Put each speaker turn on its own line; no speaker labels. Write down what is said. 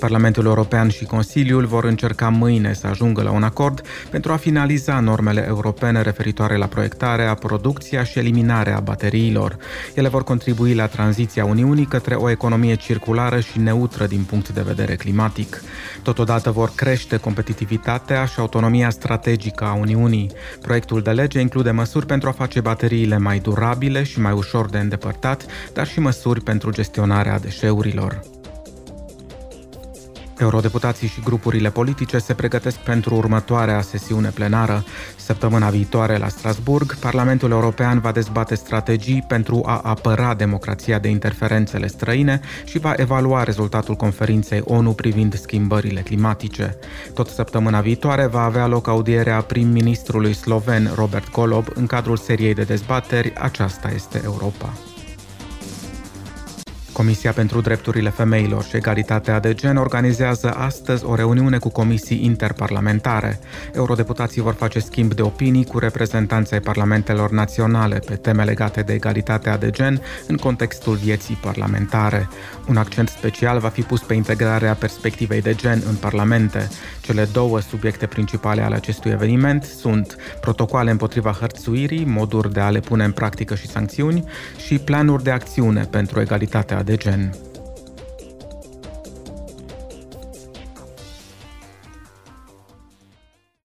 Parlamentul European și Consiliul vor încerca mâine să ajungă la un acord pentru a finaliza normele europene referitoare la proiectarea, producția și eliminarea bateriilor. Ele vor contribui la tranziția Uniunii către o economie circulară și neutră din punct de vedere climatic. Totodată vor crește competitivitatea și autonomia strategică a Uniunii. Proiectul de lege include măsuri pentru a face bateriile mai durabile și mai ușor de îndepărtat, dar și măsuri pentru gestionarea deșeurilor. Eurodeputații și grupurile politice se pregătesc pentru următoarea sesiune plenară. Săptămâna viitoare la Strasburg, Parlamentul European va dezbate strategii pentru a apăra democrația de interferențele străine și va evalua rezultatul conferinței ONU privind schimbările climatice. Tot săptămâna viitoare va avea loc audierea prim-ministrului sloven Robert Golob în cadrul seriei de dezbateri Aceasta este Europa. Comisia pentru Drepturile Femeilor și Egalitatea de Gen organizează astăzi o reuniune cu comisii interparlamentare. Eurodeputații vor face schimb de opinii cu reprezentanții ai parlamentelor naționale pe teme legate de egalitatea de gen în contextul vieții parlamentare. Un accent special va fi pus pe integrarea perspectivei de gen în parlamente. Cele două subiecte principale ale acestui eveniment sunt protocoale împotriva hărțuirii, moduri de a le pune în practică și sancțiuni și planuri de acțiune pentru egalitatea de gen.